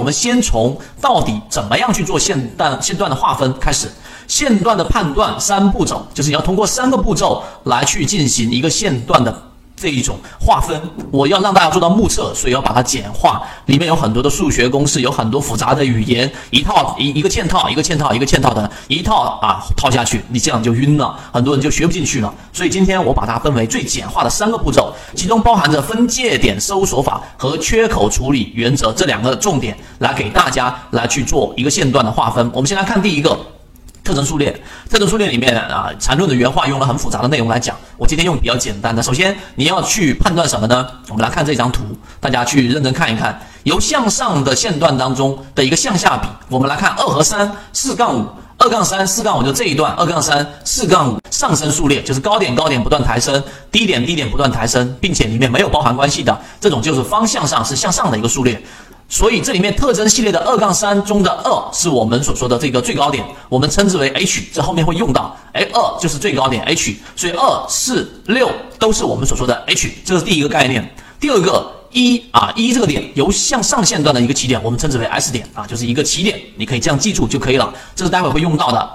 我们先从到底怎么样去做线段线段的划分开始。线段的判断三步骤，就是你要通过三个步骤来去进行一个线段的。这一种划分，我要让大家做到目测，所以要把它简化。里面有很多的数学公式，有很多复杂的语言，一套一一个嵌套，一个嵌套，一个嵌套的一套啊套下去，你这样就晕了，很多人就学不进去了。所以今天我把它分为最简化的三个步骤，其中包含着分界点搜索法和缺口处理原则这两个重点，来给大家来去做一个线段的划分。我们先来看第一个。特征数列，特征数列里面啊，缠论的原话用了很复杂的内容来讲，我今天用比较简单的。首先你要去判断什么呢？我们来看这张图，大家去认真看一看，由向上的线段当中的一个向下比，我们来看二和三四杠五，二杠三四杠五就这一段，二杠三四杠五上升数列就是高点高点不断抬升，低点低点不断抬升，并且里面没有包含关系的这种就是方向上是向上的一个数列。所以这里面特征系列的二杠三中的二是我们所说的这个最高点，我们称之为 H，这后面会用到。哎，二就是最高点 H，所以二四六都是我们所说的 H，这是第一个概念。第二个一啊一这个点由向上线段的一个起点，我们称之为 S 点啊，就是一个起点，你可以这样记住就可以了。这是待会会用到的。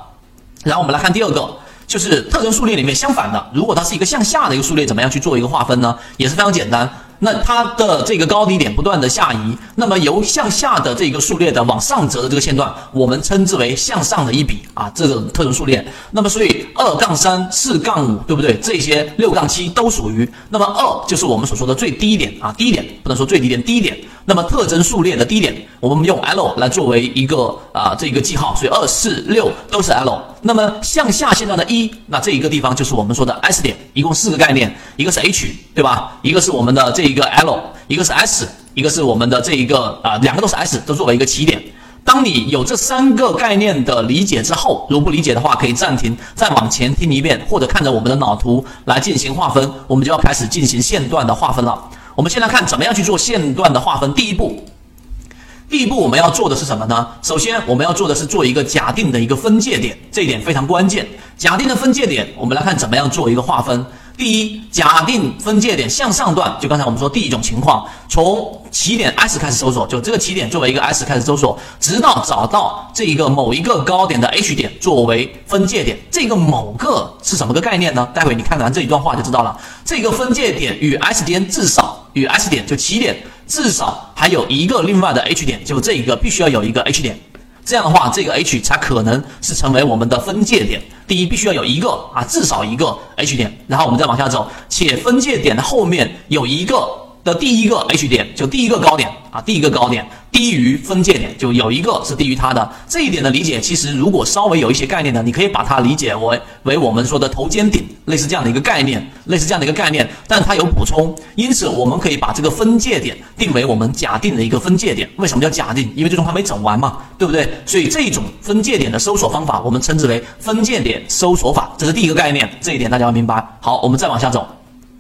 然后我们来看第二个，就是特征数列里面相反的，如果它是一个向下的一个数列，怎么样去做一个划分呢？也是非常简单。那它的这个高低点不断的下移，那么由向下的这个数列的往上折的这个线段，我们称之为向上的一笔啊，这个特征数列。那么所以二杠三、四杠五，对不对？这些六杠七都属于。那么二就是我们所说的最低点啊，低点不能说最低点，低点。那么特征数列的低点，我们用 L 来作为一个啊这一个记号，所以二四六都是 L。那么向下线段的一，那这一个地方就是我们说的 S 点，一共四个概念，一个是 H，对吧？一个是我们的这一个 L，一个是 S，一个是我们的这一个啊，两个都是 S，都作为一个起点。当你有这三个概念的理解之后，如不理解的话，可以暂停，再往前听一遍，或者看着我们的脑图来进行划分，我们就要开始进行线段的划分了。我们先来看怎么样去做线段的划分。第一步，第一步我们要做的是什么呢？首先我们要做的是做一个假定的一个分界点，这一点非常关键。假定的分界点，我们来看怎么样做一个划分。第一，假定分界点向上段，就刚才我们说第一种情况，从起点 S 开始搜索，就这个起点作为一个 S 开始搜索，直到找到这一个某一个高点的 H 点作为分界点。这个某个是什么个概念呢？待会你看完这一段话就知道了。这个分界点与 S 点至少与 S 点就起点至少还有一个另外的 H 点，就这一个必须要有一个 H 点。这样的话，这个 H 才可能是成为我们的分界点。第一，必须要有一个啊，至少一个 H 点，然后我们再往下走，且分界点的后面有一个的第一个 H 点，就第一个高点啊，第一个高点。低于分界点就有一个是低于它的这一点的理解，其实如果稍微有一些概念的，你可以把它理解为为我们说的头肩顶，类似这样的一个概念，类似这样的一个概念，但它有补充，因此我们可以把这个分界点定为我们假定的一个分界点。为什么叫假定？因为最终还没整完嘛，对不对？所以这种分界点的搜索方法，我们称之为分界点搜索法，这是第一个概念，这一点大家要明白。好，我们再往下走，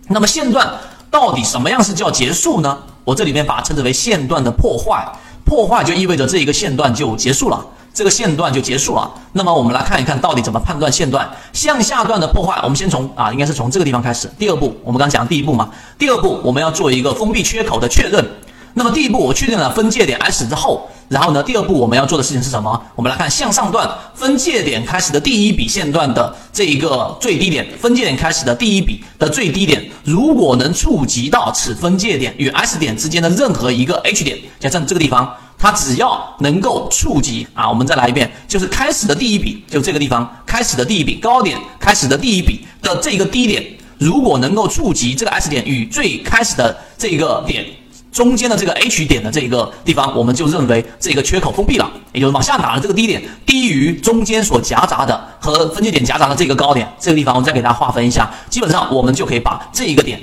那么线段到底什么样是叫结束呢？我这里面把它称之为线段的破坏。破坏就意味着这一个线段就结束了，这个线段就结束了。那么我们来看一看到底怎么判断线段向下段的破坏。我们先从啊，应该是从这个地方开始。第二步，我们刚讲第一步嘛，第二步我们要做一个封闭缺口的确认。那么第一步我确定了分界点 S 之后。然后呢，第二步我们要做的事情是什么？我们来看向上段分界点开始的第一笔线段的这一个最低点，分界点开始的第一笔的最低点，如果能触及到此分界点与 S 点之间的任何一个 H 点，加上这个地方，它只要能够触及啊，我们再来一遍，就是开始的第一笔，就这个地方开始的第一笔高点，开始的第一笔的这个低点，如果能够触及这个 S 点与最开始的这个点。中间的这个 H 点的这一个地方，我们就认为这个缺口封闭了，也就是往下打的这个低点低于中间所夹杂的和分界点夹杂的这个高点，这个地方我们再给大家划分一下，基本上我们就可以把这一个点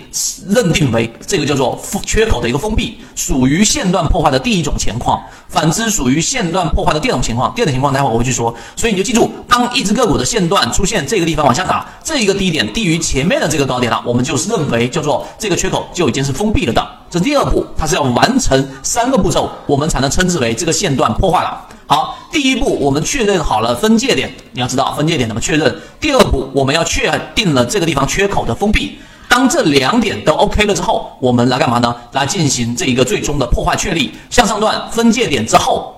认定为这个叫做缺口的一个封闭，属于线段破坏的第一种情况。反之，属于线段破坏的第二种情况。第二种情况，待会我会去说。所以你就记住，当一只个股的线段出现这个地方往下打，这一个低点低于前面的这个高点了，我们就认为叫做这个缺口就已经是封闭了的。这第二步，它是要完成三个步骤，我们才能称之为这个线段破坏了。好，第一步我们确认好了分界点，你要知道分界点怎么确认。第二步，我们要确定了这个地方缺口的封闭。当这两点都 OK 了之后，我们来干嘛呢？来进行这一个最终的破坏确立向上段分界点之后，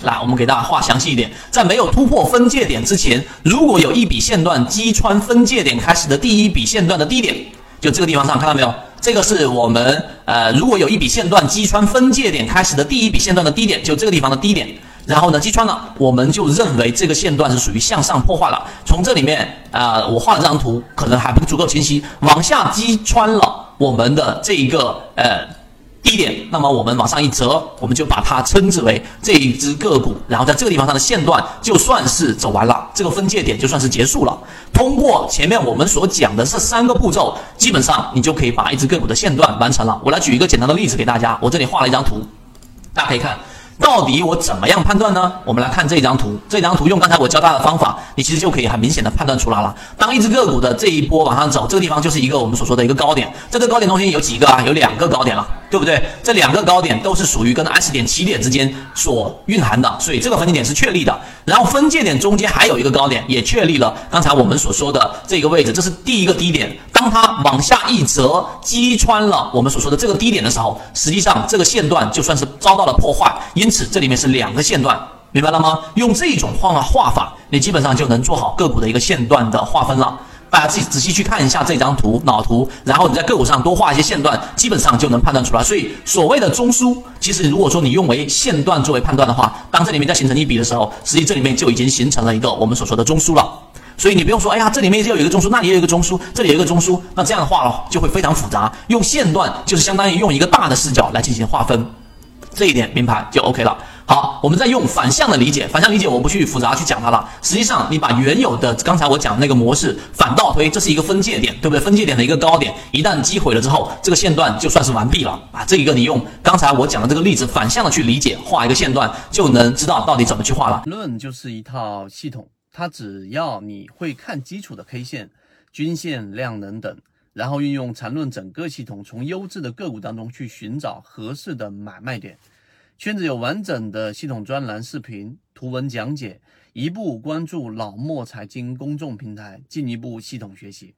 来我们给大家画详细一点，在没有突破分界点之前，如果有一笔线段击穿分界点开始的第一笔线段的低点，就这个地方上看到没有？这个是我们呃，如果有一笔线段击穿分界点开始的第一笔线段的低点，就这个地方的低点。然后呢，击穿了，我们就认为这个线段是属于向上破坏了。从这里面啊，我画的这张图可能还不足够清晰，往下击穿了我们的这一个呃低点，那么我们往上一折，我们就把它称之为这一只个股。然后在这个地方上的线段就算是走完了，这个分界点就算是结束了。通过前面我们所讲的这三个步骤，基本上你就可以把一只个股的线段完成了。我来举一个简单的例子给大家，我这里画了一张图，大家可以看。到底我怎么样判断呢？我们来看这张图，这张图用刚才我教大家的方法，你其实就可以很明显的判断出来了。当一只个股的这一波往上走，这个地方就是一个我们所说的一个高点，这个高点中间有几个啊？有两个高点了。对不对？这两个高点都是属于跟 S 点起点之间所蕴含的，所以这个分界点是确立的。然后分界点中间还有一个高点，也确立了刚才我们所说的这个位置，这是第一个低点。当它往下一折，击穿了我们所说的这个低点的时候，实际上这个线段就算是遭到了破坏。因此这里面是两个线段，明白了吗？用这种画画法，你基本上就能做好个股的一个线段的划分了。大家自己仔细去看一下这张图脑图，然后你在个股上多画一些线段，基本上就能判断出来。所以所谓的中枢，其实如果说你用为线段作为判断的话，当这里面再形成一笔的时候，实际这里面就已经形成了一个我们所说的中枢了。所以你不用说，哎呀，这里面又有一个中枢，那里又有一个中枢，这里有一个中枢，那这样的话了就会非常复杂。用线段就是相当于用一个大的视角来进行划分，这一点明白就 OK 了。好，我们再用反向的理解，反向理解我不去复杂去讲它了。实际上，你把原有的刚才我讲的那个模式反倒推，这是一个分界点，对不对？分界点的一个高点，一旦击毁了之后，这个线段就算是完毕了啊。这一个你用刚才我讲的这个例子反向的去理解，画一个线段，就能知道到底怎么去画了。论就是一套系统，它只要你会看基础的 K 线、均线、量能等，然后运用缠论整个系统，从优质的个股当中去寻找合适的买卖点。圈子有完整的系统专栏、视频、图文讲解，一步关注老莫财经公众平台，进一步系统学习。